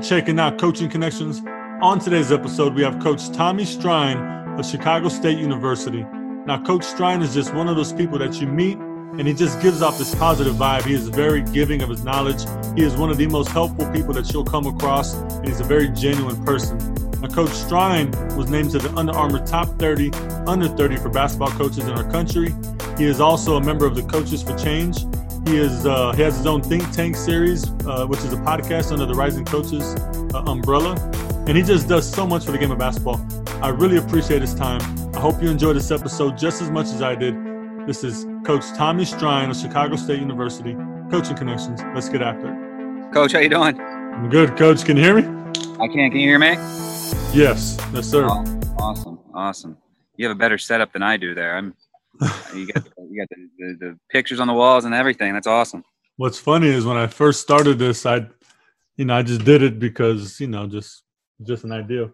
For checking out Coaching Connections. On today's episode, we have Coach Tommy Strine of Chicago State University. Now, Coach Strine is just one of those people that you meet and he just gives off this positive vibe. He is very giving of his knowledge. He is one of the most helpful people that you'll come across, and he's a very genuine person. Now, Coach Strine was named to the Under Armour Top 30 Under 30 for basketball coaches in our country. He is also a member of the Coaches for Change. He is uh, he has his own think tank series, uh, which is a podcast under the Rising Coaches uh, umbrella, and he just does so much for the game of basketball. I really appreciate his time. I hope you enjoyed this episode just as much as I did. This is Coach Tommy Strine of Chicago State University, Coaching Connections. Let's get after it. Coach, how you doing? I'm good, Coach. Can you hear me? I can. Can you hear me? Yes, yes, sir. Oh, awesome, awesome. You have a better setup than I do there. I'm. You got you got the, the, the pictures on the walls and everything. That's awesome. What's funny is when I first started this, I, you know, I just did it because you know, just just an idea,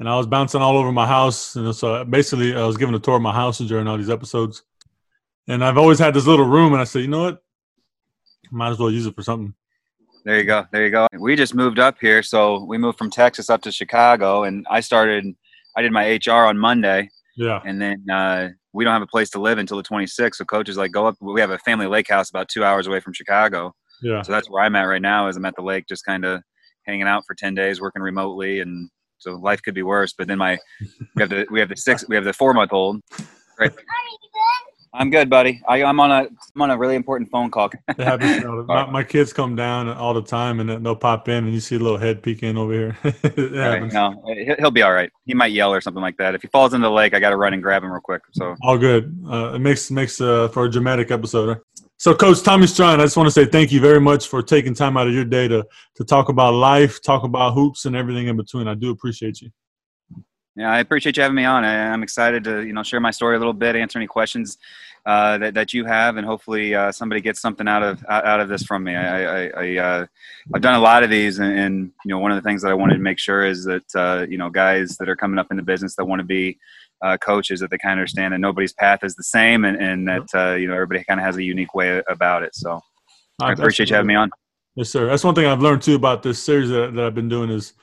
and I was bouncing all over my house, and so basically I was giving a tour of my house during all these episodes, and I've always had this little room, and I said, you know what, might as well use it for something. There you go. There you go. We just moved up here, so we moved from Texas up to Chicago, and I started. I did my HR on Monday, Yeah. and then uh, we don't have a place to live until the 26th. So coach is like, go up. We have a family lake house about two hours away from Chicago, Yeah. so that's where I'm at right now. Is I'm at the lake, just kind of hanging out for 10 days, working remotely, and so life could be worse. But then my we have the we have the six we have the four month old. Right. I'm good, buddy. I, I'm on a I'm on a really important phone call. It happens. My, my kids come down all the time, and they'll pop in, and you see a little head peeking over here. Right, no, he- he'll be all right. He might yell or something like that. If he falls into the lake, I got to run and grab him real quick. So All good. Uh, it makes makes uh, for a dramatic episode. Right? So, Coach Tommy Strine, I just want to say thank you very much for taking time out of your day to to talk about life, talk about hoops, and everything in between. I do appreciate you. Yeah, I appreciate you having me on. I, I'm excited to you know share my story a little bit, answer any questions uh, that that you have, and hopefully uh, somebody gets something out of out out of this from me. I, I, I uh, I've done a lot of these, and, and you know one of the things that I wanted to make sure is that uh, you know guys that are coming up in the business that want to be uh, coaches that they kind of understand that nobody's path is the same, and, and that uh, you know everybody kind of has a unique way about it. So I appreciate you having me on. Yes, sir. That's one thing I've learned too about this series that, that I've been doing is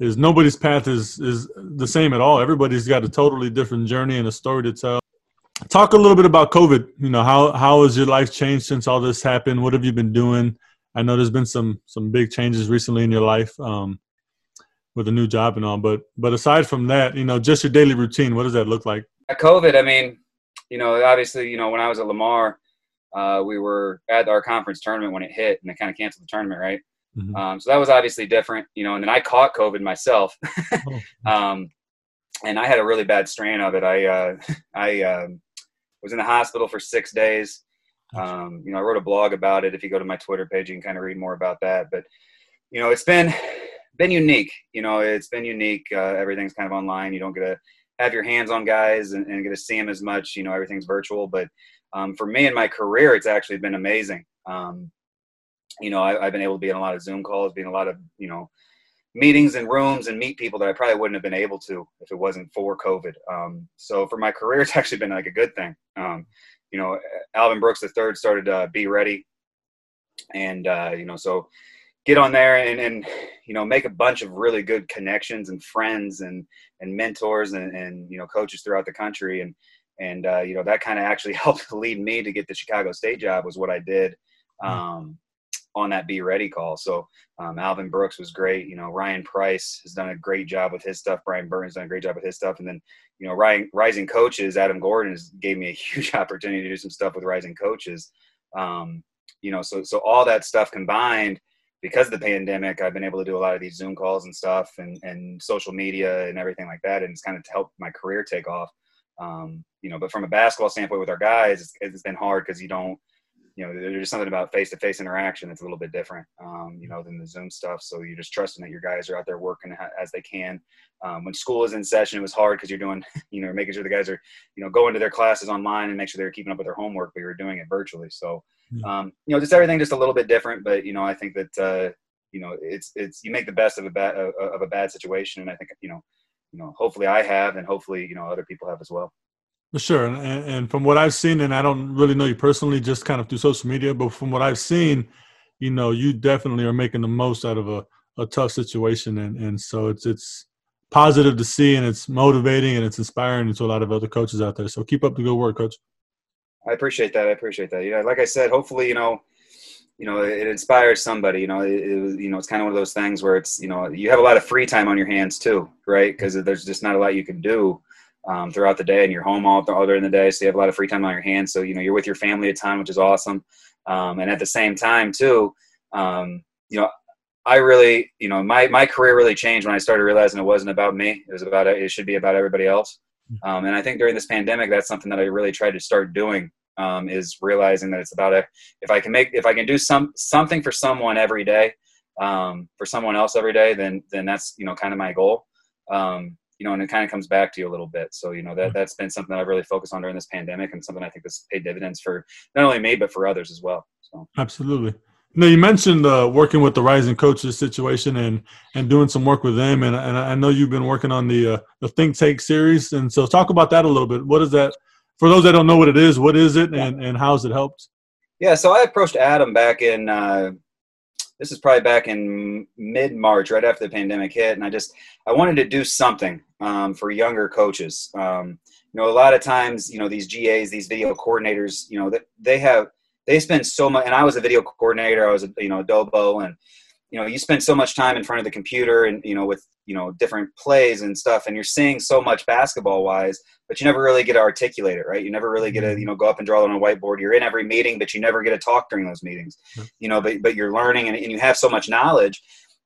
is nobody's path is is the same at all. Everybody's got a totally different journey and a story to tell. Talk a little bit about COVID. You know, how how has your life changed since all this happened? What have you been doing? I know there's been some some big changes recently in your life um, with a new job and all. But but aside from that, you know, just your daily routine. What does that look like? At COVID, I mean, you know, obviously, you know, when I was at Lamar, uh, we were at our conference tournament when it hit, and they kind of canceled the tournament, right? Mhm. Um, so that was obviously different, you know. And then I caught COVID myself, Oh. um, and I had a really bad strain of it. I uh, I um, was in the hospital for six days. Um, you know, I wrote a blog about it. If you go to my Twitter page, you can kind of read more about that. But you know, it's been been unique. You know, it's been unique. Uh, everything's kind of online. You don't get to have your hands on guys and, and get to see them as much. You know, everything's virtual. But um, for me and my career, it's actually been amazing. Um, you know, I, I've been able to be in a lot of Zoom calls, be in a lot of you know meetings and rooms and meet people that I probably wouldn't have been able to if it wasn't for COVID. Um, so for my career, it's actually been like a good thing. Um, you know, Alvin Brooks III started uh, Be Ready, and uh, you know, so get on there and, and you know make a bunch of really good connections and friends and and mentors and, and you know coaches throughout the country and and uh, you know that kind of actually helped lead me to get the Chicago State job was what I did um, on that Be Ready call. So um, Alvin Brooks was great. You know Ryan Price has done a great job with his stuff. Brian Burton's done a great job with his stuff. And then you know Ryan, Rising Coaches Adam Gordon has gave me a huge opportunity to do some stuff with Rising Coaches. Um, you know so so all that stuff combined because of the pandemic, I've been able to do a lot of these Zoom calls and stuff and, and social media and everything like that. And it's kind of helped my career take off. Um, you know, but from a basketball standpoint with our guys, it's, it's been hard because you don't, you know, there's something about face-to-face interaction that's a little bit different, um, you know, than the Zoom stuff. So you're just trusting that your guys are out there working as they can. Um, when school is in session, it was hard because you're doing, you know, making sure the guys are, you know, going to their classes online and make sure they're keeping up with their homework, but you're doing it virtually. So, um, you know, just everything just a little bit different. But you know, I think that uh, you know, it's it's you make the best of a bad of of a bad situation, and I think you know, you know, hopefully I have, and hopefully you know other people have as well. Sure, and, and from what I've seen, and I don't really know you personally, just kind of through social media, but from what I've seen, you know, you definitely are making the most out of a, a tough situation, and and so it's it's positive to see, and it's motivating, and it's inspiring to a lot of other coaches out there. So keep up the good work, coach. I appreciate that. I appreciate that. Yeah, like I said, hopefully, you know, you know, it inspires somebody. You know, it, it, you know, it's kind of one of those things where it's, you know, you have a lot of free time on your hands too, right? Because there's just not a lot you can do um, throughout the day, and you're home all, all during the day, so you have a lot of free time on your hands. So you know, you're with your family a ton, which is awesome. Um, and at the same time, too, um, you know, I really, you know, my my career really changed when I started realizing it wasn't about me. It was about it should be about everybody else. Hmm. Um, and I think during this pandemic, that's something that I really tried to start doing um, is realizing that it's about a, if I can make if I can do some something for someone every day, um, for someone else every day, then then that's you know kind of my goal. Um, you know, and it kind of comes back to you a little bit. So you know that that's been something that I've really focused on during this pandemic, and something I think has paid dividends for not only me but for others as well. So absolutely. Now you mentioned uh, working with the rising coaches situation and and doing some work with them, and and I know you've been working on the uh, the think tank series, and so talk about that a little bit. What is that for those that don't know what it is, what is it and, and how's it helped? Yeah, so I approached Adam back in, uh, this is probably back in mid March, right after the pandemic hit. And I just, I wanted to do something um, for younger coaches. Um, you know, a lot of times, you know, these GAs, these video coordinators, you know, they have, they spend so much, and I was a video coordinator, I was, a, you know, a Dobo, and, you know you spend so much time in front of the computer and you know with you know different plays and stuff and you're seeing so much basketball wise but you never really get to articulate it right? You never really get to mm-hmm. you know go up and draw it on a whiteboard. You're in every meeting but you never get to talk during those meetings. You know but, but you're learning and, and you have so much knowledge.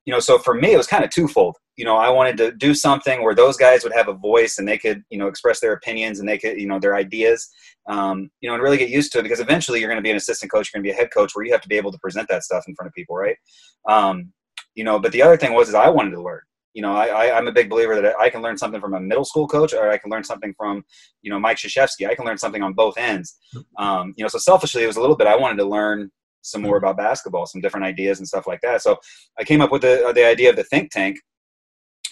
You know so for me it was kind of twofold. You know i wanted to do something where those guys would have a voice and they could you know express their opinions and they could you know their ideas um, you know and really get used to it because eventually you're going to be an assistant coach you're going to be a head coach where you have to be able to present that stuff in front of people right um, you know but the other thing was is i wanted to learn you know, I, I, am a big believer that I can learn something from a middle school coach, or I can learn something from, you know, Mike Krzyzewski. I can learn something on both ends. Um, you know, so selfishly, it was a little bit. I wanted to learn some more about basketball, some different ideas and stuff like that. So I came up with the, the idea of the think tank,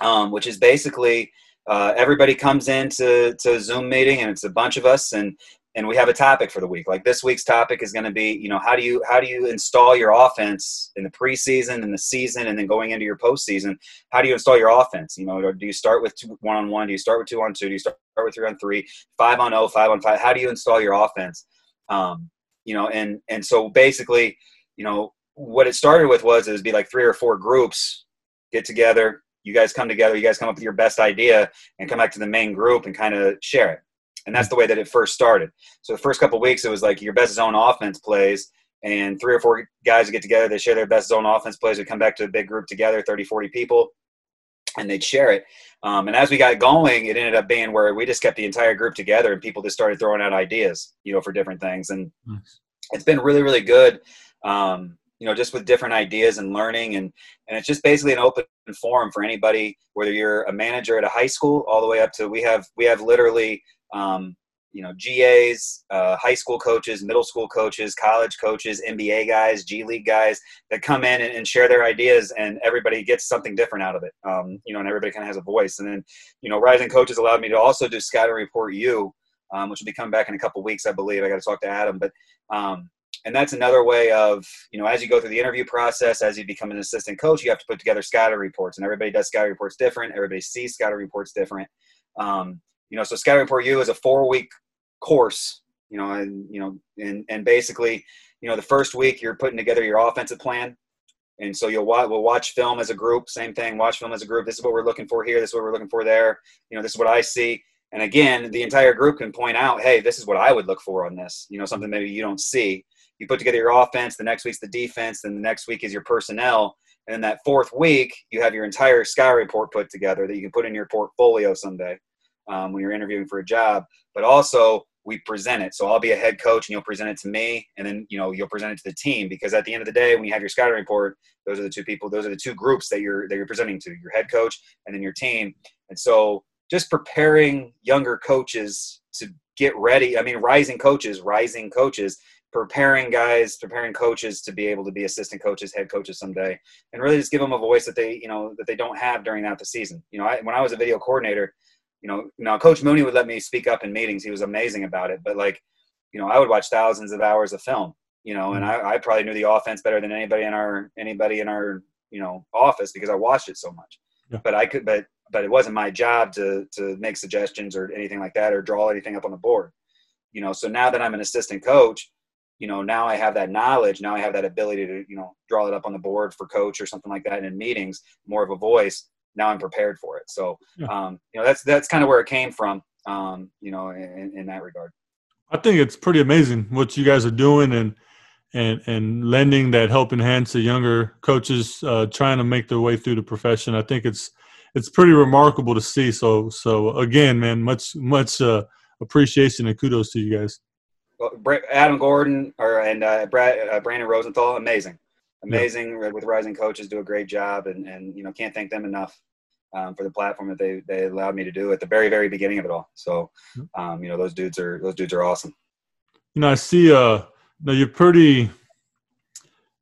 um, which is basically uh, everybody comes into to a Zoom meeting and it's a bunch of us and and we have a topic for the week. Like this week's topic is going to be, you know, how do you how do you install your offense in the preseason and the season, and then going into your postseason? How do you install your offense? You know, do you start with two, one on one? Do you start with two on two? Do you start with three on three? Five on oh, five on five? How do you install your offense? Um, you know, and and so basically, you know, what it started with was it would be like three or four groups get together. You guys come together. You guys come up with your best idea and come back to the main group and kind of share it. And that's the way that it first started. So the first couple weeks, it was like your best zone offense plays, and three or four guys would get together. They share their best zone offense plays. We come back to a big group together, 30, 40 people, and they'd share it. Um, and as we got going, it ended up being where we just kept the entire group together, and people just started throwing out ideas, you know, for different things. And nice. it's been really, really good. Um, you know, just with different ideas and learning, and and it's just basically an open forum for anybody, whether you're a manager at a high school, all the way up to we have we have literally um, you know GAs, uh, high school coaches, middle school coaches, college coaches, NBA guys, G League guys that come in and, and, share their ideas, and everybody gets something different out of it. Um, you know, and everybody kind of has a voice. And then, you know, Rising Coaches allowed me to also do Scouting Report U, um, which will be coming back in a couple weeks, I believe. I got to talk to Adam, but um, and that's another way of you know as you go through the interview process as you become an assistant coach you have to put together scouting reports and everybody does scouting reports different everybody sees scouting reports different um, you know so scouting report u is a four week course you know and you know and and basically you know the first week you're putting together your offensive plan. And so you'll watch, we'll watch film as a group same thing watch film as a group. This is what we're looking for here this is what we're looking for there you know this is what i see. And again the entire group can point out hey this is what i would look for on this you know something maybe you don't see. You put together your offense the next week's the defense then the next week is your personnel. And then that fourth week you have your entire sky report put together that you can put in your portfolio someday um, when you're interviewing for a job but also we present it so i'll be a head coach and you'll present it to me and then you know you'll present it to the team because at the end of the day when you have your scouting report those are the two people those are the two groups that you're that you're presenting to your head coach and then your team and so just preparing younger coaches to get ready i mean rising coaches rising coaches preparing guys, preparing coaches to be able to be assistant coaches, head coaches someday, and really just give them a voice that they, you know, that they don't have during that the season. You know, I, when I was a video coordinator, you know, now Coach Mooney would let me speak up in meetings. He was amazing about it. But like, you know, I would watch thousands of hours of film. You know, and mm-hmm. I, I probably knew the offense better than anybody in our anybody in our you know office because I watched it so much. Yeah. But I could, but but it wasn't my job to to make suggestions or anything like that or draw anything up on the board. You know, so now that I'm an assistant coach, you know, now I have that knowledge. Now I have that ability to you know draw it up on the board for coach or something like that. And in meetings, more of a voice. Now I'm prepared for it. So um, you know that's that's kind of where it came from. Um, you know, in, in that regard. I think it's pretty amazing what you guys are doing and and and lending that helping hand to younger coaches uh, trying to make their way through the profession. I think it's it's pretty remarkable to see. So so again, man, much much uh, appreciation and kudos to you guys. Well, Adam Gordon or and uh, Brad, uh, Brandon Rosenthal, amazing, amazing with Rising Coaches, do a great job, and and you know can't thank them enough um, for the platform that they they allowed me to do at the very very beginning of it all. So, um, you know those dudes are those dudes are awesome. You know, I see. Uh, now you're pretty,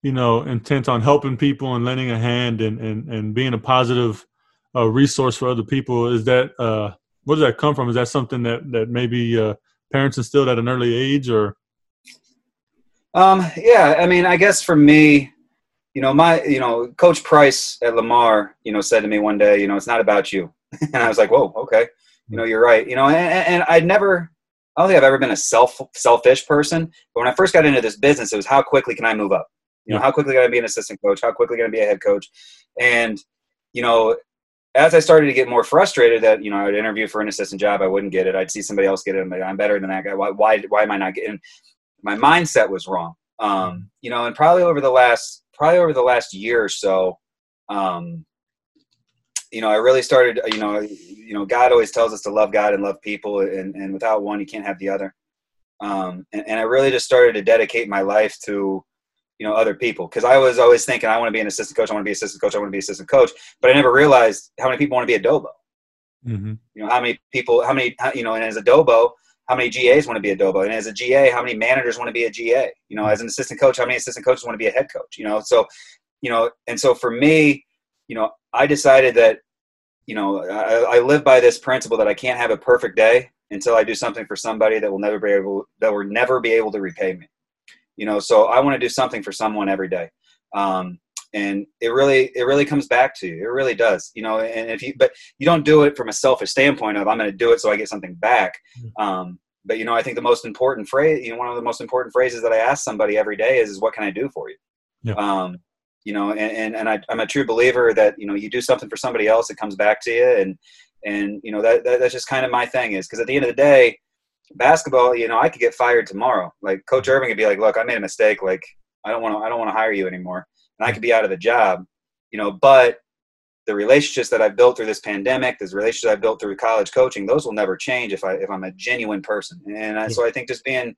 you know, intent on helping people and lending a hand and and and being a positive uh, resource for other people. Is that uh, where does that come from? Is that something that that maybe uh, parents instilled at an early age, or Um, yeah, I mean, I guess for me, you know, my, you know, Coach Price at Lamar, you know, said to me one day, you know, it's not about you, and I was like, whoa, okay, you know, you're right, you know, and, and I'd never, I don't think I've ever been a self selfish person, but when I first got into this business, it was how quickly can I move up? You know, how quickly can I be an assistant coach? How quickly can I be a head coach? And you know, as I started to get more frustrated that you know I'd interview for an assistant job, I wouldn't get it. I'd see somebody else get it. I'm like, I'm better than that guy. Why? Why? Why am I not getting? My mindset was wrong. Um, you know, and probably over the last probably over the last year or so, um, you know, I really started. You know, you know, God always tells us to love God and love people, and and without one, you can't have the other. Um, and, and I really just started to dedicate my life to you know other people because I was always thinking I want to be an assistant coach, I want to be assistant coach, I want to be assistant coach, but I never realized how many people want to be a dobo. mm-hmm. You know how many people, how many how- you know, and as a dobo, how many GAs want to be a dobo, and as a GA, how many managers want to be a GA? You know, as an assistant coach, how many assistant coaches want to be a head coach? You know, so you know, and so for me, you know, I decided that you know I, I live by this principle that I can't have a perfect day until I do something for somebody that will never be able that will never be able to repay me you know so i want to do something for someone every day um, and it really it really comes back to you it really does you know and if you but you don't do it from a selfish standpoint of i'm going to do it so i get something back um, but you know i think the most important phrase you know one of the most important phrases that i ask somebody every day is, is what can i do for you Yeah. um, you know and and, and I, i'm a true believer that you know you do something for somebody else it comes back to you and and you know that, that that's just kind of my thing is because at the end of the day basketball, you know, I could get fired tomorrow. Like Coach Irvin could be like, "Look, I made a mistake. Like, I don't want to. I don't want to hire you anymore," and I could be out of the job. You know, but the relationships that I've built through this pandemic, the relationships I've built through college coaching, those will never change if I if I'm a genuine person. And I, so I think just being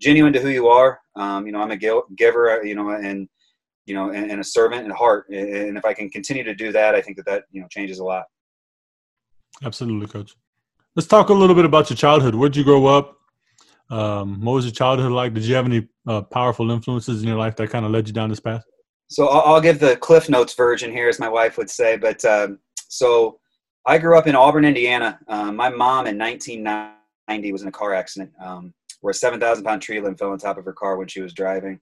genuine to who you are. Um, you know, I'm a giver. uh, You know, and you know, and, and a servant at heart. And if I can continue to do that, I think that that you know changes a lot. Absolutely, coach. Let's talk a little bit about your childhood. Where'd you grow up? Um, what was your childhood like? Did you have any uh, powerful influences in your life that kind of led you down this path? So I'll, I'll give the Cliff Notes version here, as my wife would say. But um, so I grew up in Auburn, Indiana. Um, my mom in 1990 was in a car accident um, where a 7,000 pound tree limb fell on top of her car when she was driving.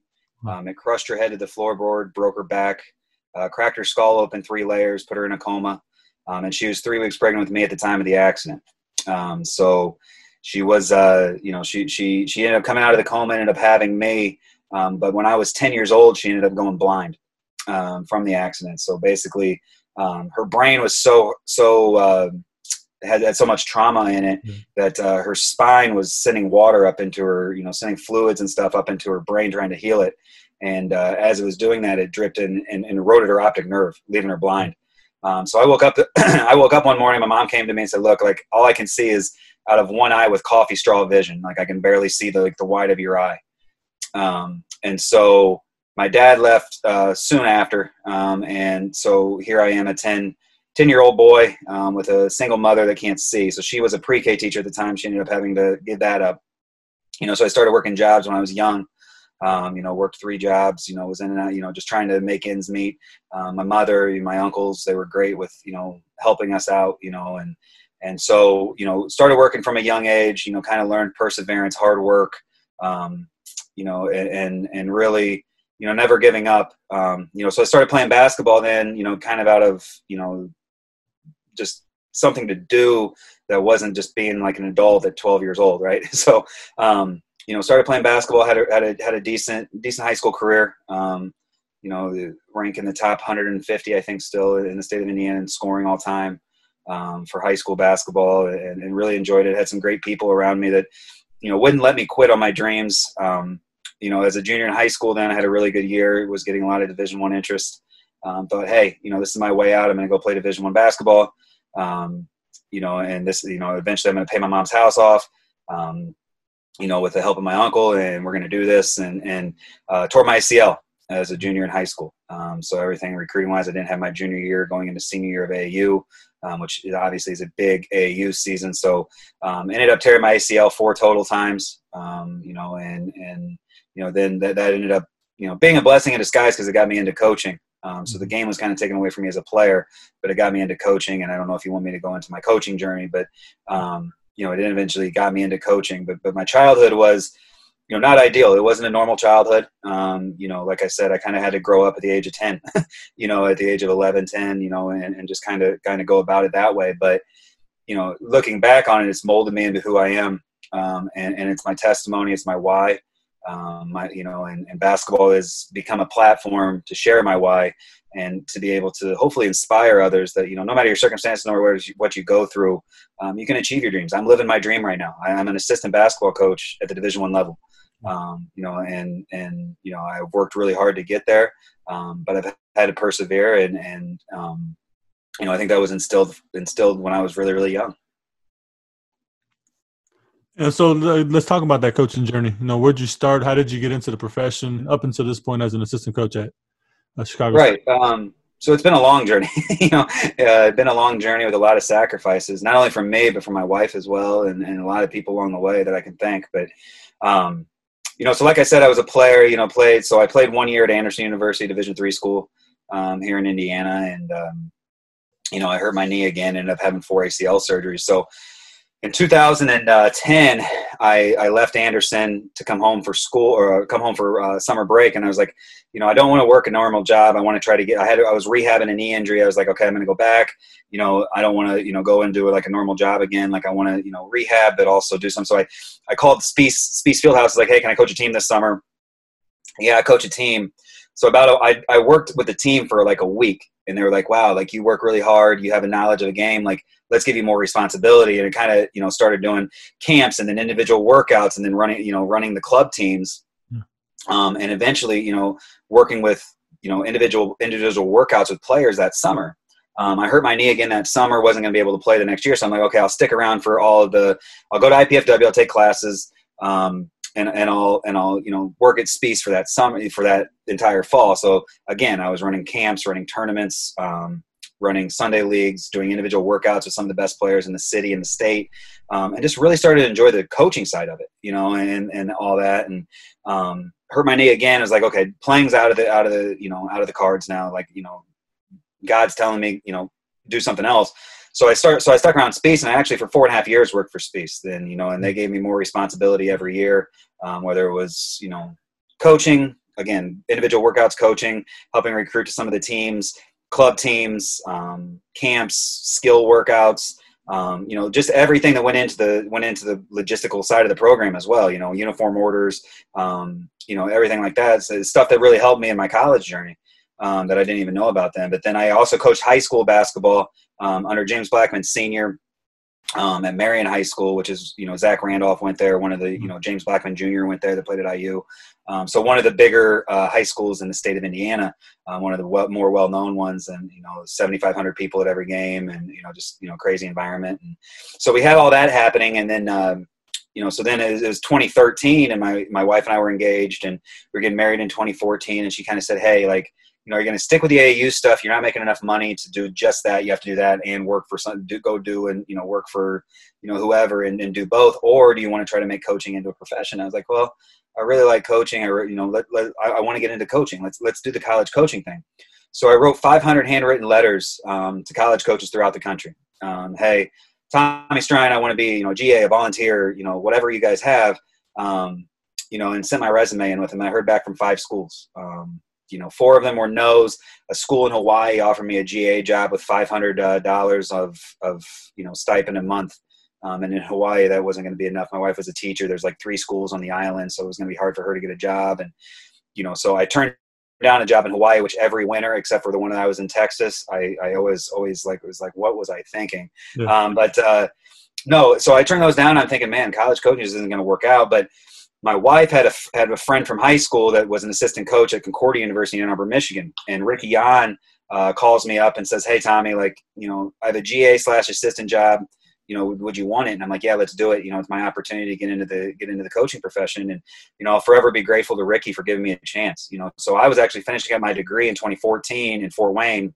Um, it crushed her head to the floorboard, broke her back, uh, cracked her skull open three layers, put her in a coma. Um, and she was three weeks pregnant with me at the time of the accident. Um, so she was, uh, you know, she, she, she ended up coming out of the coma, ended up having me. Um, but when I was 10 years old, she ended up going blind um, from the accident. So basically, um, her brain was so so uh, had, had so much trauma in it Mm. that uh, her spine was sending water up into her, you know, sending fluids and stuff up into her brain, trying to heal it. And uh, as it was doing that, it dripped in and, and eroded her optic nerve, leaving her blind. Um, so I woke up. I woke up one morning. My mom came to me and said, "Look, like all I can see is out of one eye with coffee straw vision. Like I can barely see the like the white of your eye." Um, and so my dad left uh, soon after, um, and so here I am, a 10, 10 year old boy um, with a single mother that can't see. So she was a pre-K teacher at the time. She ended up having to give that up. You know, so I started working jobs when I was young. Um, you know, worked three jobs. You know, was in and out. You know, just trying to make ends meet. Um, my mother, my uncles, they were great with you know helping us out. You know, and and so you know started working from a young age. You know, kind of learned perseverance, hard work. Um, you know, and, and and really you know, never giving up. Um, you know, so I started playing basketball then, you know, kind of out of, you know, just something to do that wasn't just being like an adult at 12 years old, right? So, um, you know, started playing basketball, had a, had a, had a decent, decent high school career. Um, you know, rank in the top 150, I think, still in the state of Indiana and scoring all time um, for high school basketball, and, and, really enjoyed it. Had some great people around me that, you know, wouldn't let me quit on my dreams. You know, as a junior in high school, then I had a really good year. Was getting a lot of Division One interest. Um, thought, hey, you know, this is my way out. I'm going to go play Division One basketball. Um, you know, and this, you know, eventually I'm going to pay my mom's house off. Um, you know, with the help of my uncle, and we're going to do this. And and uh, tore my ACL as a junior in high school. Um, so everything recruiting wise, I didn't have my junior year going into senior year of AAU, um, which obviously is a big AAU season. So um, ended up tearing my ACL four total times. Um, you know, and and you know then that, that ended up you know being a blessing in disguise because it got me into coaching. Um, so the game was kind of taken away from me as a player, but it got me into coaching. And I don't know if you want me to go into my coaching journey, but um, you know, it eventually got me into coaching. But but my childhood was you know not ideal it wasn't a normal childhood um, you know like i said i kind of had to grow up at the age of 10 you know at the age of 11 10 you know and, and just kind of kind of go about it that way but you know looking back on it it's molded me into who i am um, and, and it's my testimony it's my why um, my, you know and, and basketball has become a platform to share my why and to be able to hopefully inspire others that you know no matter your circumstances nor what you go through um, you can achieve your dreams. I'm living my dream right now. I'm an assistant basketball coach at the division one level. Um, you know, and and you know, I've worked really hard to get there, um, but I've had to persevere, and and um, you know, I think that was instilled instilled when I was really really young. And so let's talk about that coaching journey. You know, where'd you start? How did you get into the profession up until this point as an assistant coach at uh, Chicago? Right. Um, so it's been a long journey. you know, uh, it's been a long journey with a lot of sacrifices, not only from me but from my wife as well, and, and a lot of people along the way that I can thank. But um, you know, so like I said, I was a player. You know, played. So I played one year at Anderson University, Division three school um, here in Indiana, and um, you know, I hurt my knee again. Ended up having four ACL surgeries. So in 2010, I, I left Anderson to come home for school or come home for uh, summer break, and I was like, you know, I don't want to work a normal job. I want to try to get. I had I was rehabbing a knee injury. I was like, okay, I'm going to go back. You know, I don't want to you know go and do like a normal job again. Like I want to you know rehab, but also do some. So I I called Spiece Spiece Fieldhouse. Like, hey, can I coach a team this summer? Yeah, I coach a team. So about a, I I worked with the team for like a week, and they were like, wow, like you work really hard. You have a knowledge of the game. Like let's give you more responsibility and it kind of you know started doing camps and then individual workouts and then running you know running the club teams hmm. um, and eventually you know working with you know individual individual workouts with players that summer um, I hurt my knee again that summer, wasn't going to be able to play the next year. So I'm like, okay, I'll stick around for all of the. I'll go to IPFW. I'll take classes, um, and and I'll and I'll you know work at Spiece for that summer for that entire fall. So again, I was running camps, running tournaments, um, running Sunday leagues, doing individual workouts with some of the best players in the city and the state, um, and just really started to enjoy the coaching side of it, you know, and and all that. And um, hurt my knee again. I was like, okay, playing's out of the out of the you know out of the cards now. Like you know, God's telling me you know do something else. So I start. So I stuck around Spiece, and I actually for four and a half years worked for Spiece. Then you know, and they gave me more responsibility every year, um, whether it was you know coaching again, individual workouts, coaching, helping recruit to some of the teams, club teams, um, camps, skill workouts. Um, you know, just everything that went into the went into the logistical side of the program as well. You know, uniform orders, um, you know, everything like that. So stuff that really helped me in my college journey um, that I didn't even know about then. But then I also coached high school basketball um, under James Blackman Senior um, at Marion High School, which is you know Zach Randolph went there. One of the you know James Blackman Jr. went there that played at IU. Um, so one of the bigger uh, high schools in the state of Indiana, um, one of the well, more well-known ones, and you know 7,500 people at every game, and you know just you know crazy environment. And so we had all that happening, and then um, you know so then it was 2013, and my my wife and I were engaged, and we are getting married in 2014, and she kind of said, hey, like you know, you're going to stick with the AAU stuff. You're not making enough money to do just that. You have to do that and work for some, do, go do and, you know, work for, you know, whoever and, and do both. Or do you want to try to make coaching into a profession? I was like, well, I really like coaching. I, you know, let, let I, I want to get into coaching. Let's, let's do the college coaching thing. So I wrote 500 handwritten letters um, to college coaches throughout the country. Um, hey, Tommy Strine, I want to be, you know, GA, a volunteer, you know, whatever you guys have. Um, you know, and sent my resume in with them. I heard back from five schools. Um, you know, four of them were no's. A school in Hawaii offered me a GA job with five hundred uh, dollars of of you know stipend a month. Um, and in Hawaii, that wasn't going to be enough. My wife was a teacher. There's like three schools on the island, so it was going to be hard for her to get a job. And you know, so I turned down a job in Hawaii, which every winter, except for the one that I was in Texas, I, I always, always like, it was like, what was I thinking? Yeah. Um, but, uh, no, so I turned those down. I'm thinking, man, college coaching isn't going to work out. But my wife had a, had a friend from high school that was an assistant coach at Concordia University in Ann Arbor, Michigan. And Ricky Yan uh, calls me up and says, Hey, Tommy, like, you know, I have a GA slash assistant job you know, would you want it? And I'm like, yeah, let's do it. You know, it's my opportunity to get into the get into the coaching profession, and you know, I'll forever be grateful to Ricky for giving me a chance. You know, so I was actually finishing up my degree in 2014 in Fort Wayne,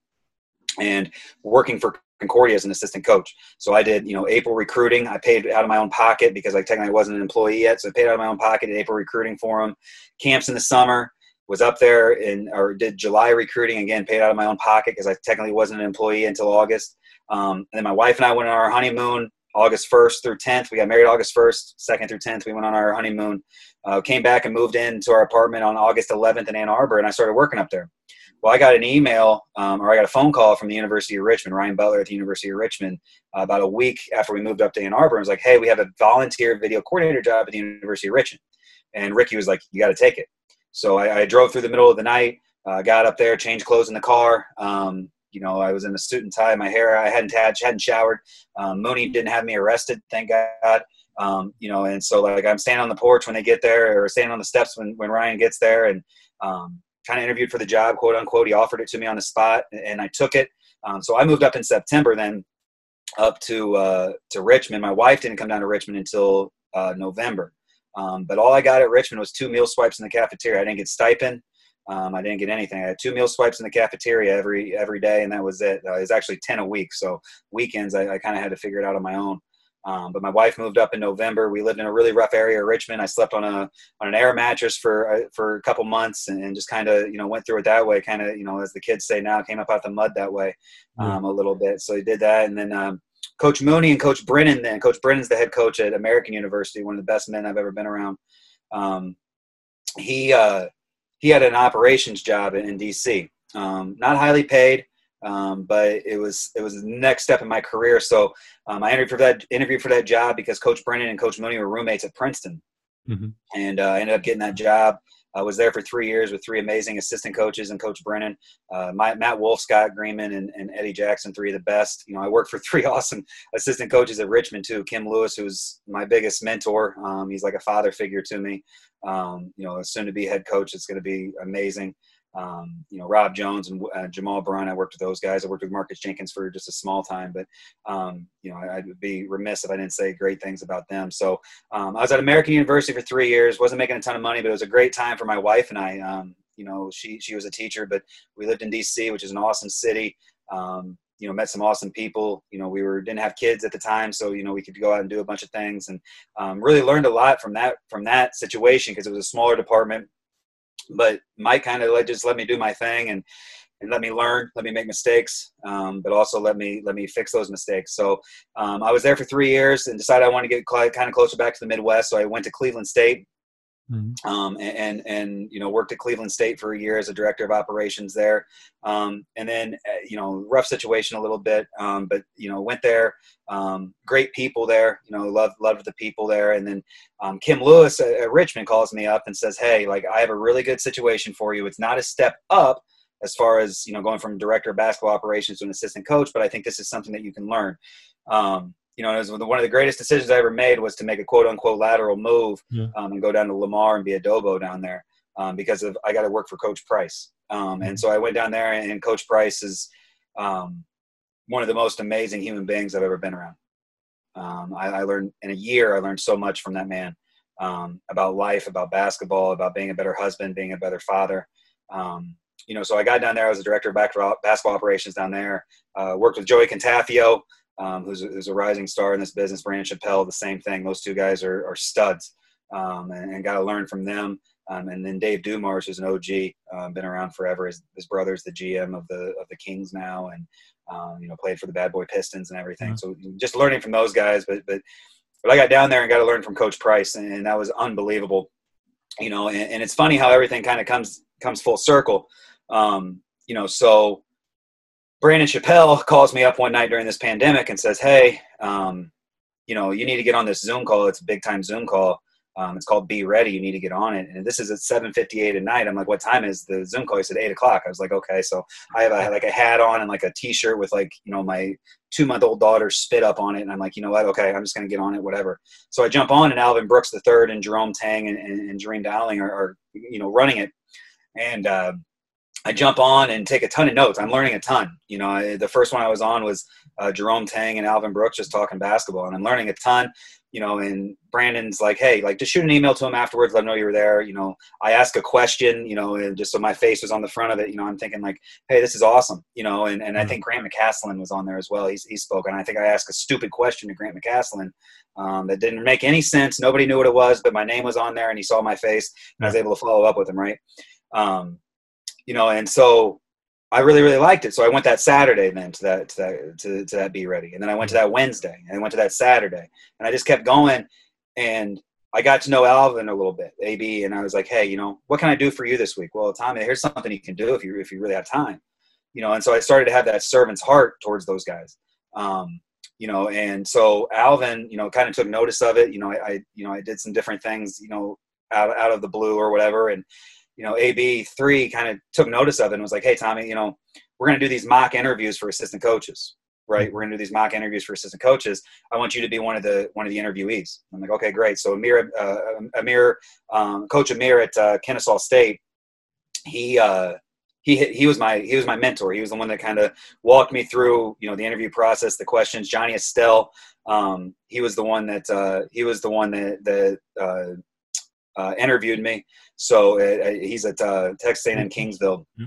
and working for Concordia as an assistant coach. So I did, you know, April recruiting. I paid out of my own pocket because I technically wasn't an employee yet. So I paid out of my own pocket in April recruiting for them. Camps in the summer was up there and or did July recruiting again, paid out of my own pocket because I technically wasn't an employee until August. Um, and then my wife and I went on our honeymoon August 1st through 10th. We got married August 1st, 2nd through 10th. We went on our honeymoon. Uh, came back and moved into our apartment on August 11th in Ann Arbor, and I started working up there. Well, I got an email um, or I got a phone call from the University of Richmond, Ryan Butler at the University of Richmond, uh, about a week after we moved up to Ann Arbor. And was like, hey, we have a volunteer video coordinator job at the University of Richmond. And Ricky was like, you got to take it. So I, I, drove through the middle of the night, uh, got up there, changed clothes in the car, um, you know, I was in a suit and tie. My hair, I hadn't had, hadn't showered. Um, Mooney didn't have me arrested, thank God. Um, you know, and so like I'm standing on the porch when they get there, or standing on the steps when when Ryan gets there, and um, kind of interviewed for the job, quote unquote. He offered it to me on the spot, and I took it. Um, so I moved up in September, then up to uh, to Richmond. My wife didn't come down to Richmond until uh, November. Um, but all I got at Richmond was two meal swipes in the cafeteria. I didn't get stipend. Um, I didn't get anything. I had two meal swipes in the cafeteria every every day, and that was it. Uh, it was actually ten a week. So weekends, I, I kind of had to figure it out on my own. Um, but my wife moved up in November. We lived in a really rough area of Richmond. I slept on a on an air mattress for uh, for a couple months, and, and just kind of you know went through it that way. Kind of you know as the kids say now, came up out the mud that way um, a little bit. So he did that, and then um, Coach Mooney and Coach Brennan. Then Coach Brennan's the head coach at American University, one of the best men I've ever been around. Um, he uh, he had an operations job in, in DC. Um, not highly paid, um, but it was it was the next step in my career. So um, I interviewed for that interviewed for that job because Coach Brennan and Coach Mooney were roommates at Princeton, mm-hmm. and uh, I ended up getting that job. I was there for three years with three amazing assistant coaches and Coach Brennan, uh, my, Matt Wolf, Scott Greenman, and, and, Eddie Jackson, three of the best. You know, I worked for three awesome assistant coaches at Richmond too. Kim Lewis, who's my biggest mentor. Um, he's like a father figure to me. Um, you know, soon to be head coach, it's going to be amazing. Um, you know, Rob Jones and uh, Jamal Brown. I worked with those guys. I worked with Marcus Jenkins for just a small time, but um, you know, I, would be remiss if I didn't say great things about them. So um, I was at American University for three years. wasn't making a ton of money, but it was a great time for my wife and I. Um, you know, she she was a teacher, but we lived in D.C., which is an awesome city. Um, you know met some awesome people you know we were didn't have kids at the time so you know we could go out and do a bunch of things and um, really learned a lot from that from that situation because it was a smaller department but mike kind of let just let me do my thing and and let me learn let me make mistakes um, but also let me let me fix those mistakes. So um, i was there for three years and decided i want to get kind of closer back to the midwest so i went to cleveland state Mm-hmm. Um, and, and, and you know worked at Cleveland State for a year as a director of operations there, um, and then uh, you know rough situation a little bit, um, but you know went there. Um, great people there, you know loved loved the people there, and then um, Kim Lewis at, at Richmond calls me up and says, "Hey, like I have a really good situation for you. It's not a step up." As far as you know, going from director of basketball operations to an assistant coach, but I think this is something that you can learn. Um, you know, it was one of the greatest decisions I ever made was to make a quote unquote lateral move yeah. um, and go down to Lamar and be a Dobo down there um, because of I got to work for Coach Price. Um, and mm-hmm. so I went down there, and Coach Price is um, one of the most amazing human beings I've ever been around. Um, I, I, learned in a year, I learned so much from that man um, about life, about basketball, about being a better husband, being a better father. you know, so I got down there. I was the director of basketball operations down there. Uh, worked with Joey Cantafio, um, who's, a, who's, a rising star in this business. Brandon Chappell, the same thing. Those two guys are, are studs, um, and, and got to learn from them. Um, and then Dave Dumars, who's an OG, um, been around forever. His, his, brother's the GM of the of the Kings now, and um, you know played for the Bad Boy Pistons and everything. Mm-hmm. So just learning from those guys. But but but I got down there and got to learn from Coach Price, and that was unbelievable. you know, and, and it's funny how everything kind of comes comes full circle. Um, you know, so Brandon Chappell calls me up one night during this pandemic and says, "Hey, um, you know, you need to get on this Zoom call. It's a big time Zoom call. Um, it's called Be Ready. You need to get on it. And this is at 7:58 at night. I'm like, what time is the Zoom call? He said eight o'clock. I was like, okay. So I have a, like a hat on and like a T-shirt with like you know my two month old daughter spit up on it. And I'm like, you know what? Okay, I'm just gonna get on it. Whatever. So I jump on and Alvin Brooks the third and Jerome Tang and, and, and Dowling are, are, you know running it. And uh, I jump on and take a ton of notes. I'm learning a ton. You know, I, the first one I was on was uh, Jerome Tang and Alvin Brooks just talking basketball, and I'm learning a ton you know, and Brandon's like, hey, like just shoot an email to him afterwards, let him know you were there. You know, I ask a question, you know, and just so my face was on the front of it, you know, I'm thinking like, hey, this is awesome, you know, and, and I mm-hmm. think Grant McCasland was on there as well. He's, he spoke, and I think I asked a stupid question to Grant McCasland um, that didn't make any sense. Nobody knew what it was, but my name was on there, and he saw my face, and I was able to follow up with him, right? Um, you know, and so I really, really liked it. So I went that Saturday then to that to that to, to that be ready. And then I went to that Wednesday and I went to that Saturday. And I just kept going and I got to know Alvin a little bit, AB, and I was like, hey, you know, what can I do for you this week? Well, Tommy, here's something you can do if you if you really have time. You know, and so I started to have that servant's heart towards those guys. Um, you know, and so Alvin, you know, kind of took notice of it. You know, I, I you know, I did some different things, you know, out out of the blue or whatever, and you know, AB3 kind of took notice of it and was like, hey, Tommy, you know, we're going to do these mock interviews for assistant coaches, right? We're going to do these mock interviews for assistant coaches. I want you to be one of the one of the interviewees. I'm like, okay, great. So Amir, uh, Amir, um, Coach Amir at uh, Kennesaw State, he uh, he he was my he was my mentor. He was the one that kind of walked me through, you know, the interview process, the questions. Johnny Estelle, um, he was the one that uh, he was the one that that uh, uh, interviewed me. So uh, uh he's at uh, Texas A&M mm-hmm. Kingsville. Mm-hmm.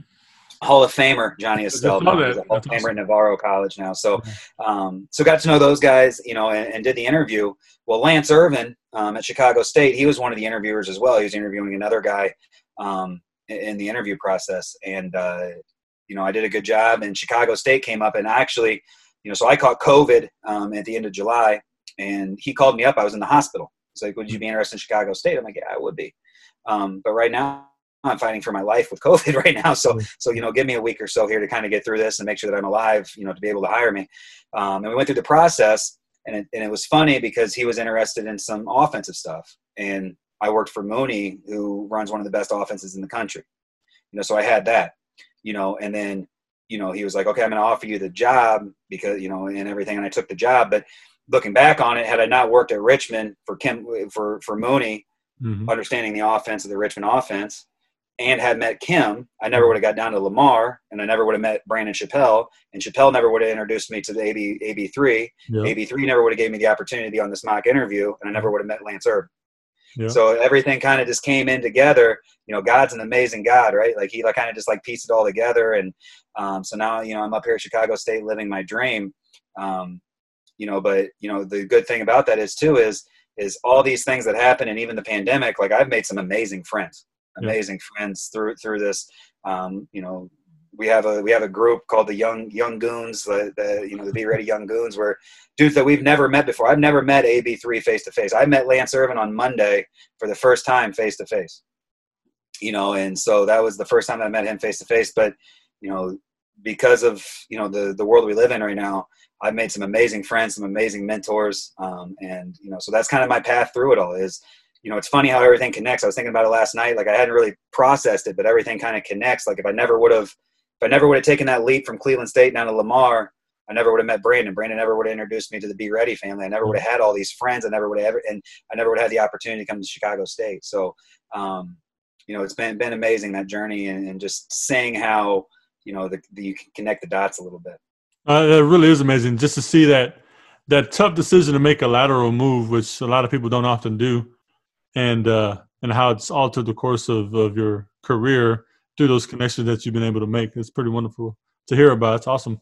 Hall of Famer Johnny Estelle. Hall of Famer awesome. at Navarro College now. So, um, so got to know those guys, you know, and, and did the interview. Well, Lance Irvin um, at Chicago State, he was one of the interviewers as well. He was interviewing another guy um, in the interview process, and uh, you know, I did a good job. And Chicago State came up, and actually, you know, so I caught COVID um, at the end of July, and he called me up. I was in the hospital. He's like, "Would you be interested in Chicago State?" I'm like, "Yeah, I would be." Um, but right now, I'm fighting for my life with COVID right now. So, so you know, give me a week or so here to kind of get through this and make sure that I'm alive, you know, to be able to hire me. Um, and we went through the process, and it, and it was funny because he was interested in some offensive stuff, and I worked for Mooney, who runs one of the best offenses in the country. You know, so I had that, you know, and then you know he was like, okay, I'm going to offer you the job because you know, and everything, and I took the job, but looking back on it, had I not worked at Richmond for Kim for for Mooney, mm-hmm. understanding the offense of the Richmond offense, and had met Kim, I never would have got down to Lamar, and I never would have met Brandon Chappell, and Chappell never would have introduced me to the AB AB three. Yep. AB three never would have gave me the opportunity to be on this mock interview, and I never would have met Lance. Yep. So everything kind of just came in together. You know, God's an amazing God, right? Like He like kind of just like pieced it all together, and um, so now you know I'm up here at Chicago State living my dream. Um, you know, but you know the good thing about that is too is is all these things that happen and even the pandemic like i've made some amazing friends amazing yeah. friends through through this um, you know we have a we have a group called the young young goons the, the you know the be ready young goons where dudes that we've never met before. I've never met ab3 face to face i met lance irvin on monday for the first time face to face you know and so that was the first time i met him face to face but you know because of you know the the world we live in right now I've made some amazing friends, some amazing mentors, um, and you know, so that's kind of my path through it all. Is you know, it's funny how everything connects. I was thinking about it last night. Like I hadn't really processed it, but everything kind of connects. Like if I never would have, if I never would have taken that leap from Cleveland State down to Lamar, I never would have met Brandon. Brandon never would have introduced me to the Be Ready family. I never would have had all these friends. I never would have ever, and I never would have had the opportunity to come to Chicago State. So, um, you know, it's been been amazing that journey and, and just seeing how you know the, the, you can connect the dots a little bit. Uh, it really is amazing just to see that that tough decision to make a lateral move, which a lot of people don't often do, and uh, and how it's altered the course of, of your career through those connections that you've been able to make. It's pretty wonderful to hear about. It's awesome.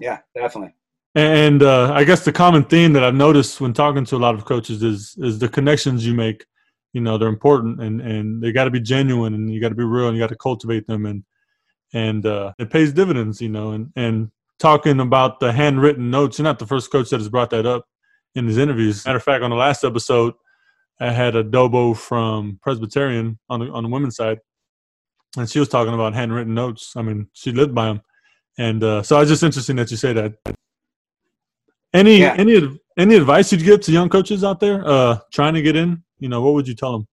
Yeah, definitely. And uh, I guess the common theme that I've noticed when talking to a lot of coaches is is the connections you make. You know, they're important and and they got to be genuine and you got to be real and you got to cultivate them and and uh, it pays dividends. You know, and and talking about the handwritten notes. You're not the first coach that has brought that up in his interviews. Matter of fact, on the last episode, I had a Dobo from Presbyterian on the on the women's side, and she was talking about handwritten notes. I mean, she lived by them, and uh, so it's just interesting that you say that. Any yeah. any any advice you'd give to young coaches out there uh, trying to get in? You know, what would you tell them?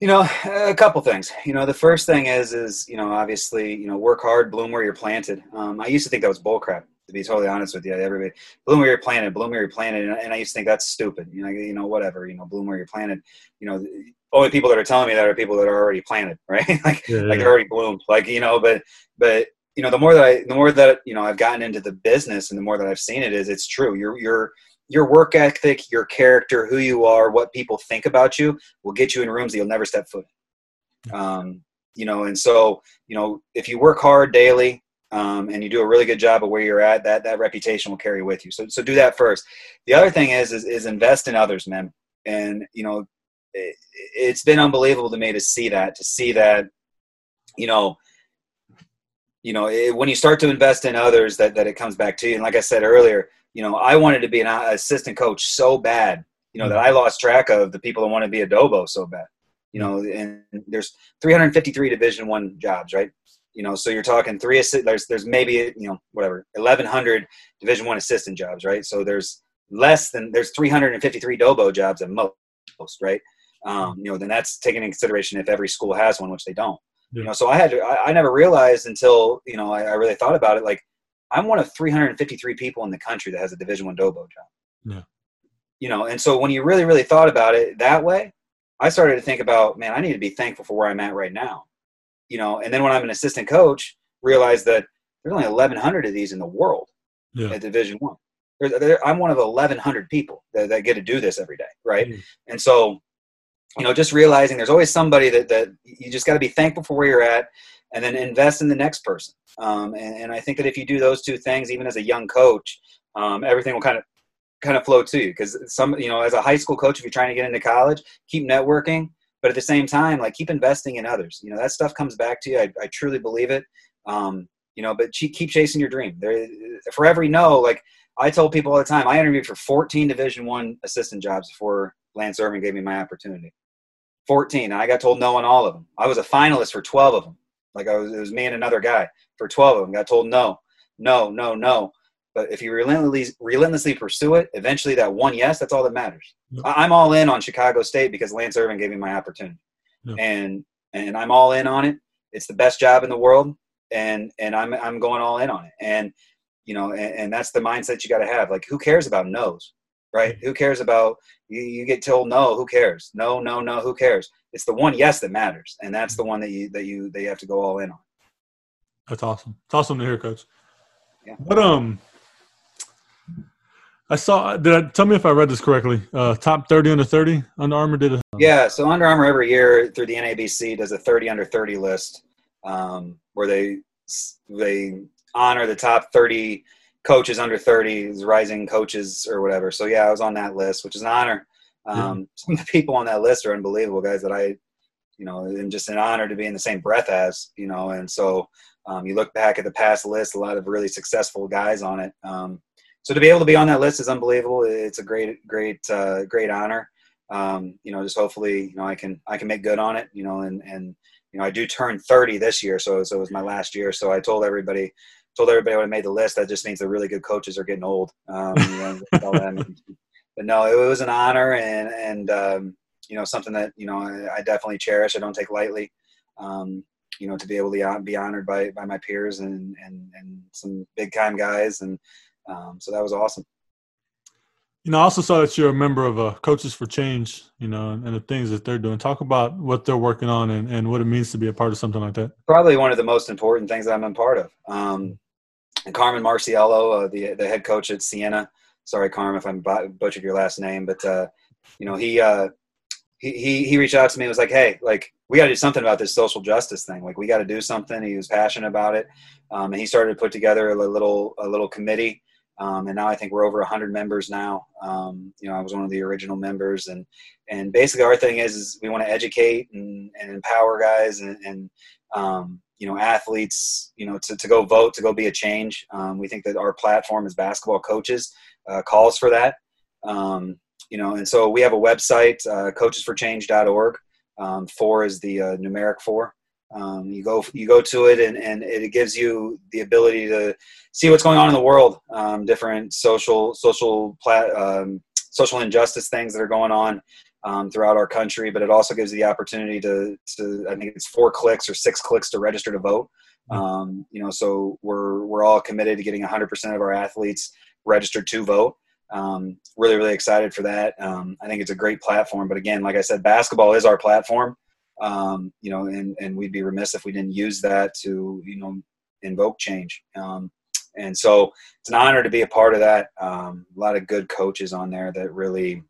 You know, a couple things. You know, the first thing is, is you know, obviously, you know, work hard, bloom where you're planted. Um, I used to think that was bullcrap. To be totally honest with you, everybody, bloom where you're planted, bloom where you're planted, and, and I used to think that's stupid. You know, you know, whatever. You know, bloom where you're planted. You know, only people that are telling me that are people that are already planted, right? like, yeah, like they're already bloomed. Like, you know, but, but you know, the more that I, the more that you know, I've gotten into the business, and the more that I've seen it, is it's true. You're, you're your work ethic, your character, who you are, what people think about you will get you in rooms that you'll never step foot in. Um, you know, and so, you know, if you work hard daily um, and you do a really good job of where you're at, that, that reputation will carry with you. So, so do that first. The other thing is, is, is invest in others, man. And, you know, it, it's been unbelievable to me to see that, to see that, you know, you know, it, when you start to invest in others, that, that it comes back to you. And like I said earlier, you know, I wanted to be an assistant coach so bad, you know, that I lost track of the people that want to be a Dobo so bad. You know, and there's 353 Division One jobs, right? You know, so you're talking three assi- there's there's maybe you know whatever 1,100 Division One assistant jobs, right? So there's less than there's 353 Dobo jobs at most, right? Um, you know, then that's taken into consideration if every school has one, which they don't. Yeah. You know, so I had to, I, I never realized until you know I, I really thought about it, like I'm one of 353 people in the country that has a Division One Dobo job. Yeah. You know, and so when you really, really thought about it that way, I started to think about, man, I need to be thankful for where I'm at right now. You know, and then when I'm an assistant coach, realize that there's only 1,100 of these in the world yeah. at Division One. I'm one of 1,100 people that, that, get to do this every day, right? Mm. And so, you know, just realizing there's always somebody that that you just got to be thankful for where you're at, and then invest in the next person. Um, and, and, I think that if you do those two things, even as a young coach, um, everything will kind of kind of flow to you. Because some, you know, as a high school coach, if you're trying to get into college, keep networking, but at the same time, like keep investing in others. You know, that stuff comes back to you. I, I truly believe it. Um, you know, but keep chasing your dream. There, for every no, like I told people all the time, I interviewed for 14 Division One assistant jobs before Lance Irvin gave me my opportunity. 14, and I got told no on all of them. I was a finalist for 12 of them. Like I was, it was me and another guy for 12 of them. Got told no, no, no, no. But if you relentlessly, relentlessly pursue it, eventually that one yes, that's all that matters. I'm all in on Chicago State because Lance Irvin gave me my opportunity, and and I'm all in on it. It's the best job in the world, and and I'm I'm going all in on it. And you know, and, and that's the mindset you got to have. Like, who cares about no's, right? Who cares about you? You get told no. Who cares? No, no, no. Who cares? It's the one yes that matters, and that's the one that you that you that you have to go all in on. That's awesome. It's awesome to hear, Coach. Yeah. But um, I saw. Did I tell me if I read this correctly? Uh, top thirty under thirty. Under Armour did a. Yeah, so Under Armour every year through the NABC does a thirty under thirty list, um, where they they honor the top thirty coaches under 30 rising coaches or whatever so yeah i was on that list which is an honor um, yeah. some of the people on that list are unbelievable guys that i you know and just an honor to be in the same breath as you know and so um, you look back at the past list, a lot of really successful guys on it. Um, so to be able to be on that list is unbelievable. It's a great, great, uh, great honor. Um, you know, just hopefully, you know, I can I can make good on it. You know, and and you know, I do turn 30 this year, so so it was my last year. So I told everybody told everybody when I made the list that just means the really good coaches are getting old. Um, you know, but no, it was an honor and and um, you know something that you know I, I, definitely cherish. I don't take lightly. Um, you know to be able to be honored by by my peers and and and some big time guys and um, so that was awesome you know i also saw that you're a member of uh, coaches for change you know and, and, the things that they're doing talk about what they're working on and, and what it means to be a part of something like that probably one of the most important things that i'm a part of um, and carmen marciello uh, the, the head coach at siena sorry carmen if i butchered your last name but uh, you know he uh, he, he reached out to me and was like, Hey, like we got to do something about this social justice thing. Like we got to do something. He was passionate about it. Um, and he started to put together a little, a little committee. Um, and now I think we're over hundred members now. Um, you know, I was one of the original members and, and basically our thing is, is we want to educate and, and empower guys and, and um, you know, athletes, you know, to, to go vote, to go be a change. Um, we think that our platform as basketball coaches uh, calls for that. Um, you know, and so we have a website, uh, coachesforchange.org. Um, four is the uh, numeric four. Um, you go you go to it and, and it gives you the ability to see what's going on in the world, um, different social social plat, um, social injustice things that are going on um, throughout our country. But it also gives you the opportunity to to I think it's four clicks or six clicks to register to vote. Mm-hmm. Um, you know, so we're we're all committed to getting 100% of our athletes registered to vote. Um, really, really excited for that. Um, I think it's a great platform. But again, like I said, basketball is our platform. Um, you know, and and we'd be remiss if we didn't use that to you know invoke change. Um, and so it's an honor to be a part of that. Um, a lot of good coaches on there that really,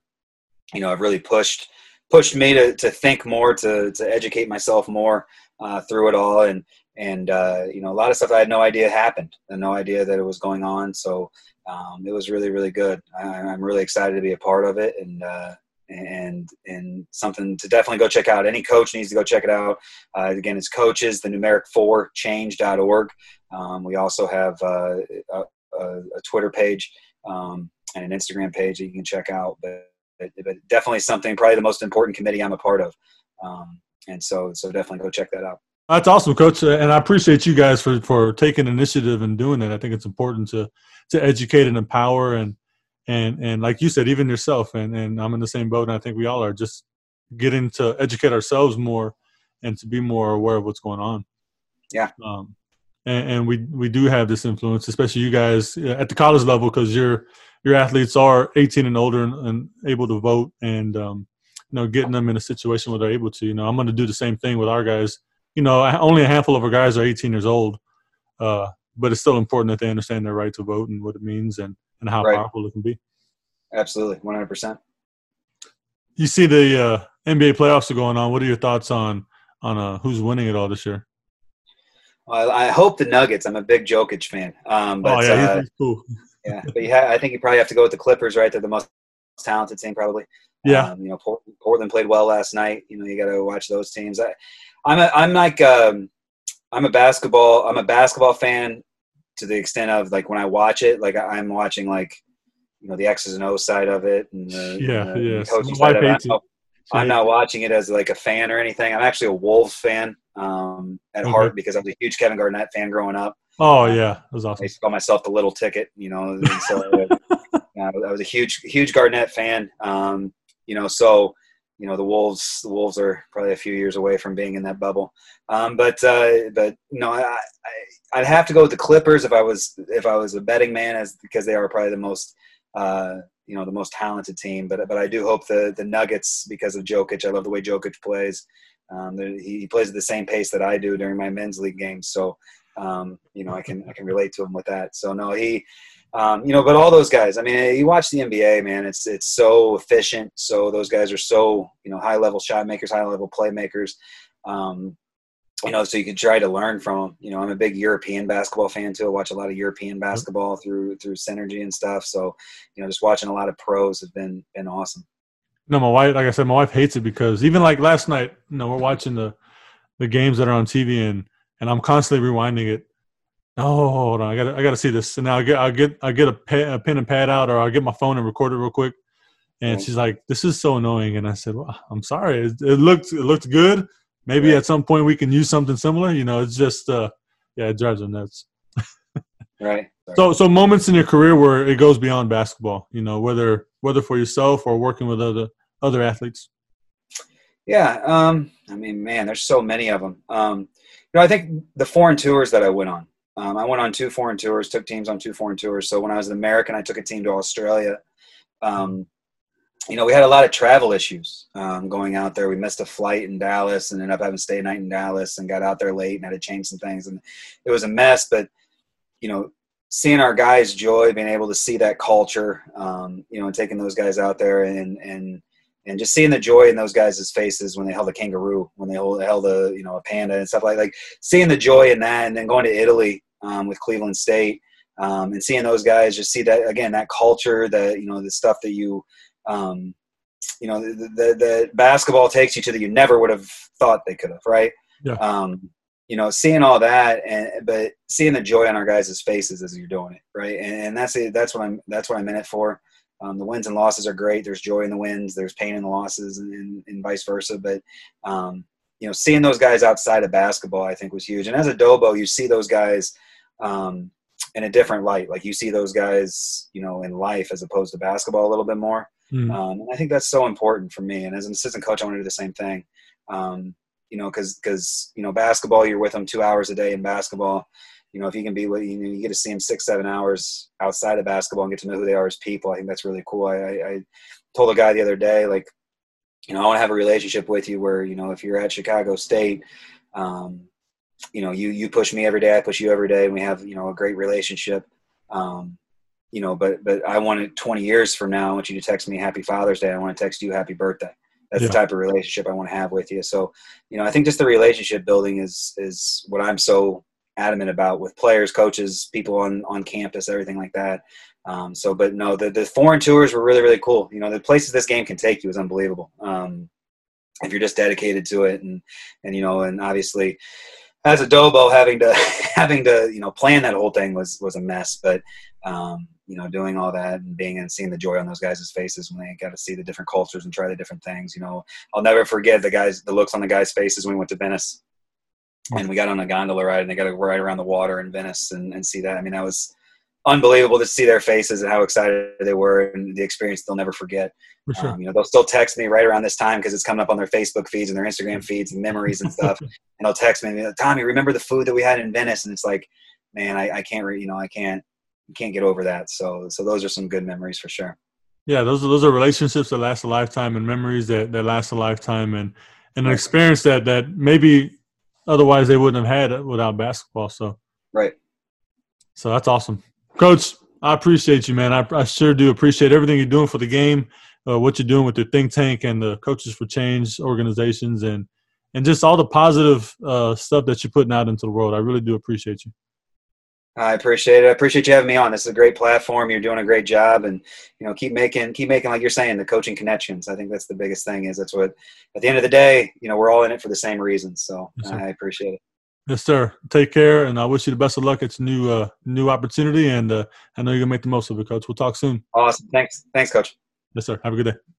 you know, have really pushed pushed me to to think more, to to educate myself more uh, through it all, and and uh, you know a lot of stuff I had no idea happened, and no idea that it was going on. So um, it was really really good. I, am really excited to be a part of it, and uh, and and something to definitely go check out. Any coach needs to go check it out. Uh, again, it's coaches the numeric four change.org. Um, we also have uh, a, a, Twitter page um, and an Instagram page that you can check out. But, but, definitely something, probably the most important committee I'm a part of. Um, and so so definitely go check that out. That's awesome, Coach, and I appreciate you guys for for taking initiative and doing that. I think it's important to to educate and empower and and and like you said, even yourself. And and I'm in the same boat, and I think we all are just getting to educate ourselves more and to be more aware of what's going on. Yeah. Um, and, and we we do have this influence, especially you guys at the college level, because your your athletes are 18 and older and, and able to vote, and um, you know, getting them in a situation where they're able to. You know, I'm going to do the same thing with our guys you know, only a handful of our guys are 18 years old, uh, but it's still important that they understand their right to vote and what it means and, and how right. powerful it can be. Absolutely, 100%. You see the uh, NBA playoffs are going on. What are your thoughts on on uh, who's winning it all this year? Well, I hope the Nuggets. I'm a big Jokic fan. Um, but, oh yeah, uh, cool. yeah, but ha- I think you probably have to go with the Clippers, right? They're the most talented team, probably. Yeah. Um, you know, Portland played well last night. You know, you got to watch those teams. I, I'm a, I'm like um, I'm a basketball I'm a basketball fan to the extent of like when I watch it, like I'm watching like you know the X's and O's side of it and the, yeah, the, yeah. coaching side of it. I'm, I'm not watching it as like a fan or anything. I'm actually a Wolves fan um, at okay. heart because I was a huge Kevin Garnett fan growing up. Oh yeah, that was awesome. I used to call myself the little ticket, you know. so I was a huge, huge Garnett fan. Um, you know, so you know the Wolves. The Wolves are probably a few years away from being in that bubble. Um, but uh, but no, I, I would have to go with the Clippers if I was if I was a betting man, as because they are probably the most uh, you know the most talented team. But but I do hope the the Nuggets because of Jokic. I love the way Jokic plays. Um, he plays at the same pace that I do during my men's league games. So um, you know I can I can relate to him with that. So no, he um, you know, but all those guys. I mean, you watch the NBA, man. It's it's so efficient. So those guys are so you know high level shot makers, high level playmakers. Um, you know, so you can try to learn from them. You know, I'm a big European basketball fan too. I watch a lot of European basketball through through Synergy and stuff. So, you know, just watching a lot of pros has been been awesome. No, my wife, like I said, my wife hates it because even like last night, you know, we're watching the the games that are on TV and and I'm constantly rewinding it Oh, hold on. I got I got to see this. And now I get I get I get a, pen, a pen and pad out, or I'll get my phone and record it real quick. And she's like, "This is so annoying." And I said, "Well, I'm sorry. It, it looked it looked good. Maybe at some point we can use something similar. You know, it's just uh, yeah, it drives her nuts." right. So so moments in your career where it goes beyond basketball. You know, whether whether for yourself or working with other other athletes. Yeah. Um. I mean, man, there's so many of them. Um. You know, I think the foreign tours that I went on um, I went on two foreign tours, took teams on two foreign tours. So when I was an American, I took a team to Australia. Um, you know, we had a lot of travel issues um, going out there. We missed a flight in Dallas and ended up having to stay a night in Dallas and got out there late and had to change some things. And it was a mess, but, you know, seeing our guys' joy, being able to see that culture, um, you know, and taking those guys out there and, and, and just seeing the joy in those guys' faces when they held a kangaroo, when they held, held a, you know, a panda and stuff like, like seeing the joy in that and then going to Italy um, with Cleveland State, um, and seeing those guys just see that again that culture, that you know the stuff that you, um, you know, the, the, the basketball takes you to that you never would have thought they could have, right? Yeah. Um, you know, seeing all that, and but seeing the joy on our guys' faces as you're doing it, right? And, and that's it. That's what I'm. That's what I'm in it for. Um, the wins and losses are great. There's joy in the wins. There's pain in the losses, and, and, and vice versa. But um, you know, seeing those guys outside of basketball, I think was huge. And as a Dobo, you see those guys um, in a different light. Like you see those guys, you know, in life as opposed to basketball a little bit more. Mm. Um, and I think that's so important for me. And as an assistant coach, I want to do the same thing. Um, you know, because because you know, basketball, you're with them two hours a day in basketball. You know, if you can be with you, know, you get to see them six, seven hours outside of basketball and get to know who they are as people. I think that's really cool. I, I, I told a guy the other day, like, you know, I want to have a relationship with you where you know, if you're at Chicago State. Um, you know, you you push me every day, I push you every day, and we have you know a great relationship. Um, you know, but but I want it 20 years from now. I want you to text me Happy Father's Day. I want to text you Happy Birthday. That's yeah. the type of relationship I want to have with you. So, you know, I think just the relationship building is is what I'm so adamant about with players, coaches, people on on campus, everything like that. Um, so, but no, the the foreign tours were really really cool. You know, the places this game can take you is unbelievable. Um, if you're just dedicated to it, and and you know, and obviously as a Dobo, having to having to you know plan that whole thing was was a mess. But um, you know, doing all that and being and seeing the joy on those guys' faces when they got to see the different cultures and try the different things. You know, I'll never forget the guys, the looks on the guys' faces when we went to Venice and we got on a gondola ride and they got to ride around the water in Venice and, and see that. I mean, that was unbelievable to see their faces and how excited they were and the experience they'll never forget. Sure. Um, you know, they'll still text me right around this time because it's coming up on their Facebook feeds and their Instagram feeds and memories and stuff. and they'll text me, Tommy, remember the food that we had in Venice? And it's like, man, I, I can't, re- you know, I can't, can't get over that. So, so those are some good memories for sure. Yeah, those are those are relationships that last a lifetime and memories that, that last a lifetime and and an experience that that maybe otherwise they wouldn't have had without basketball. So right. So that's awesome. Coach, I appreciate you, man. I, I sure do appreciate everything you're doing for the game, uh, what you're doing with your think tank and the Coaches for Change organizations, and and just all the positive uh, stuff that you're putting out into the world. I really do appreciate you. I appreciate it. I appreciate you having me on. This is a great platform. You're doing a great job, and you know, keep making, keep making, like you're saying, the coaching connections. I think that's the biggest thing. Is that's what, at the end of the day, you know, we're all in it for the same reasons. So yes, I appreciate it. Yes, sir. Take care, and I wish you the best of luck. It's a new, uh, new opportunity, and uh, I know you're gonna make the most of it, Coach. We'll talk soon. Awesome. Thanks. Thanks, Coach. Yes, sir. Have a good day.